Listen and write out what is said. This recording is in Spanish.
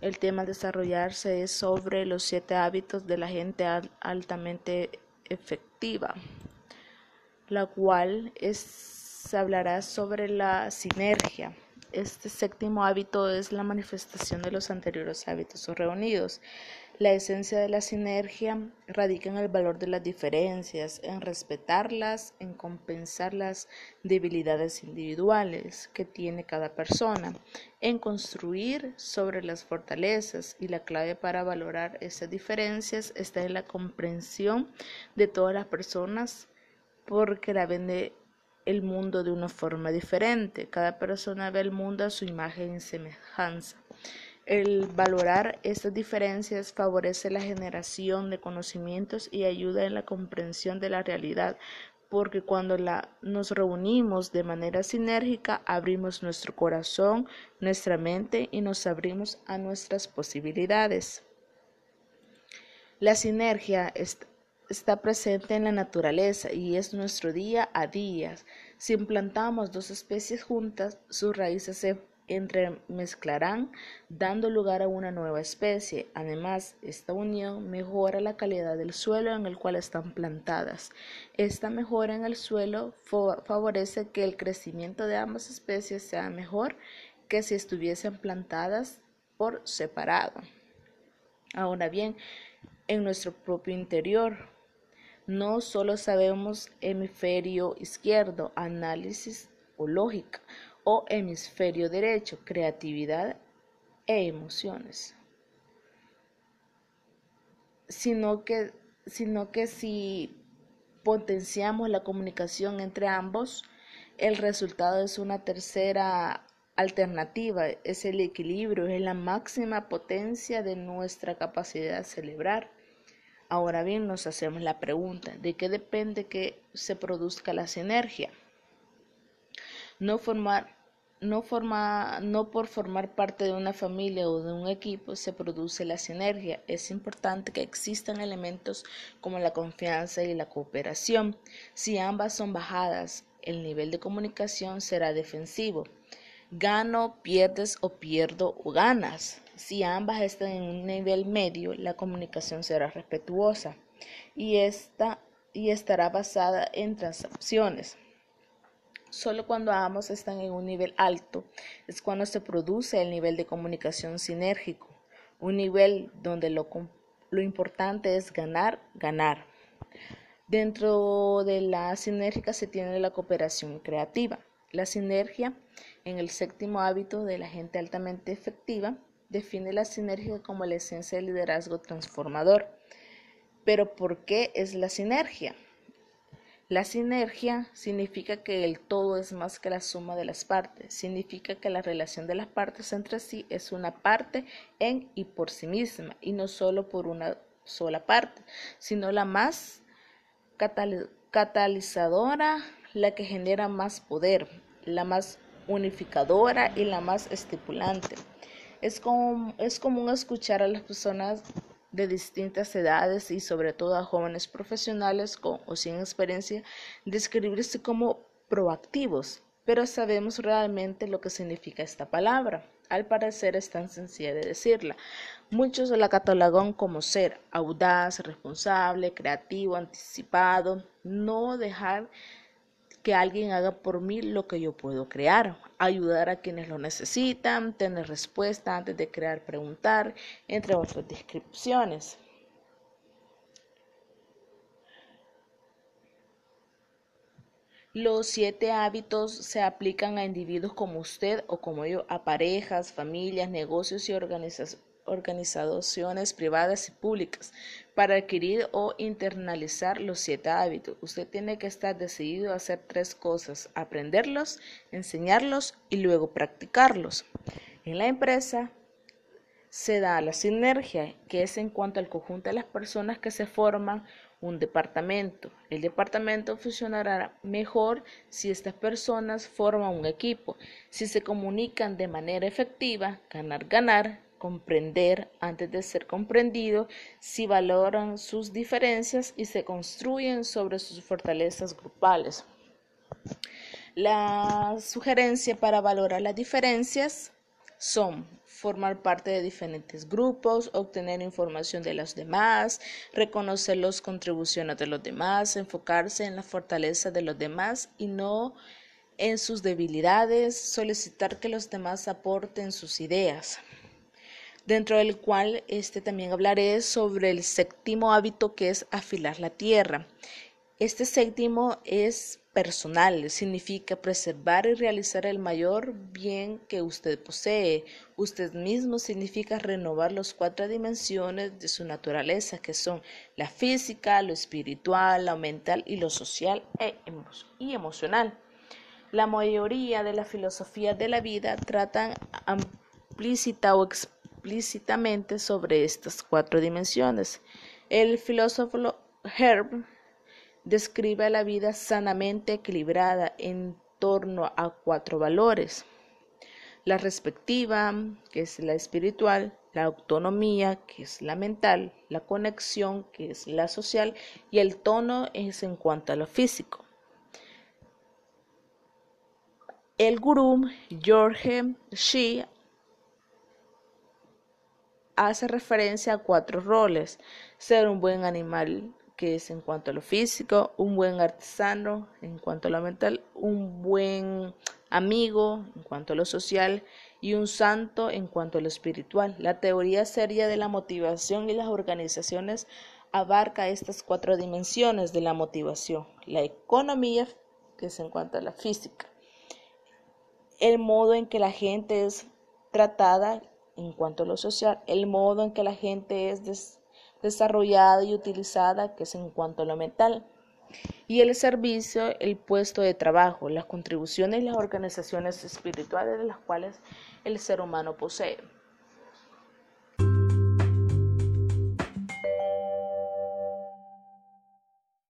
El tema a desarrollarse es sobre los siete hábitos de la gente altamente efectiva, la cual es, hablará sobre la sinergia. Este séptimo hábito es la manifestación de los anteriores hábitos reunidos. La esencia de la sinergia radica en el valor de las diferencias, en respetarlas, en compensar las debilidades individuales que tiene cada persona, en construir sobre las fortalezas y la clave para valorar esas diferencias está en la comprensión de todas las personas porque la ven el mundo de una forma diferente. Cada persona ve el mundo a su imagen y semejanza. El valorar estas diferencias favorece la generación de conocimientos y ayuda en la comprensión de la realidad, porque cuando la, nos reunimos de manera sinérgica, abrimos nuestro corazón, nuestra mente y nos abrimos a nuestras posibilidades. La sinergia está está presente en la naturaleza y es nuestro día a día. Si implantamos dos especies juntas, sus raíces se entremezclarán, dando lugar a una nueva especie. Además, esta unión mejora la calidad del suelo en el cual están plantadas. Esta mejora en el suelo favorece que el crecimiento de ambas especies sea mejor que si estuviesen plantadas por separado. Ahora bien, en nuestro propio interior, no solo sabemos hemisferio izquierdo, análisis o lógica, o hemisferio derecho, creatividad e emociones, sino que, sino que si potenciamos la comunicación entre ambos, el resultado es una tercera alternativa, es el equilibrio, es la máxima potencia de nuestra capacidad de celebrar. Ahora bien, nos hacemos la pregunta, ¿de qué depende que se produzca la sinergia? No formar no, forma, no por formar parte de una familia o de un equipo se produce la sinergia. Es importante que existan elementos como la confianza y la cooperación. Si ambas son bajadas, el nivel de comunicación será defensivo. Gano, pierdes o pierdo o ganas. Si ambas están en un nivel medio, la comunicación será respetuosa y, esta, y estará basada en transacciones. Solo cuando ambos están en un nivel alto es cuando se produce el nivel de comunicación sinérgico, un nivel donde lo, lo importante es ganar, ganar. Dentro de la sinérgica se tiene la cooperación creativa. La sinergia, en el séptimo hábito de la gente altamente efectiva, define la sinergia como la esencia del liderazgo transformador. Pero ¿por qué es la sinergia? La sinergia significa que el todo es más que la suma de las partes, significa que la relación de las partes entre sí es una parte en y por sí misma, y no solo por una sola parte, sino la más catalizadora, la que genera más poder, la más unificadora y la más estipulante. Es, es común escuchar a las personas de distintas edades y sobre todo a jóvenes profesionales con o sin experiencia describirse como proactivos, pero sabemos realmente lo que significa esta palabra. Al parecer es tan sencilla de decirla. Muchos la catalogan como ser audaz, responsable, creativo, anticipado, no dejar que alguien haga por mí lo que yo puedo crear, ayudar a quienes lo necesitan, tener respuesta antes de crear, preguntar, entre otras descripciones. Los siete hábitos se aplican a individuos como usted o como yo, a parejas, familias, negocios y organizaciones organizaciones privadas y públicas para adquirir o internalizar los siete hábitos. Usted tiene que estar decidido a hacer tres cosas, aprenderlos, enseñarlos y luego practicarlos. En la empresa se da la sinergia, que es en cuanto al conjunto de las personas que se forman un departamento. El departamento funcionará mejor si estas personas forman un equipo, si se comunican de manera efectiva, ganar, ganar, comprender antes de ser comprendido, si valoran sus diferencias y se construyen sobre sus fortalezas grupales. La sugerencia para valorar las diferencias son formar parte de diferentes grupos, obtener información de los demás, reconocer las contribuciones de los demás, enfocarse en la fortaleza de los demás y no en sus debilidades, solicitar que los demás aporten sus ideas dentro del cual este también hablaré sobre el séptimo hábito que es afilar la tierra. Este séptimo es personal, significa preservar y realizar el mayor bien que usted posee. Usted mismo significa renovar las cuatro dimensiones de su naturaleza, que son la física, lo espiritual, lo mental y lo social e y emocional. La mayoría de las filosofías de la vida tratan implícita o explícitamente sobre estas cuatro dimensiones. El filósofo Herb describe la vida sanamente equilibrada en torno a cuatro valores. La respectiva, que es la espiritual, la autonomía, que es la mental, la conexión, que es la social, y el tono es en cuanto a lo físico. El gurú George Shi hace referencia a cuatro roles. Ser un buen animal, que es en cuanto a lo físico, un buen artesano en cuanto a lo mental, un buen amigo en cuanto a lo social y un santo en cuanto a lo espiritual. La teoría seria de la motivación y las organizaciones abarca estas cuatro dimensiones de la motivación. La economía, que es en cuanto a la física. El modo en que la gente es tratada en cuanto a lo social. El modo en que la gente es desarrollada y utilizada, que es en cuanto a lo mental. Y el servicio, el puesto de trabajo, las contribuciones y las organizaciones espirituales de las cuales el ser humano posee.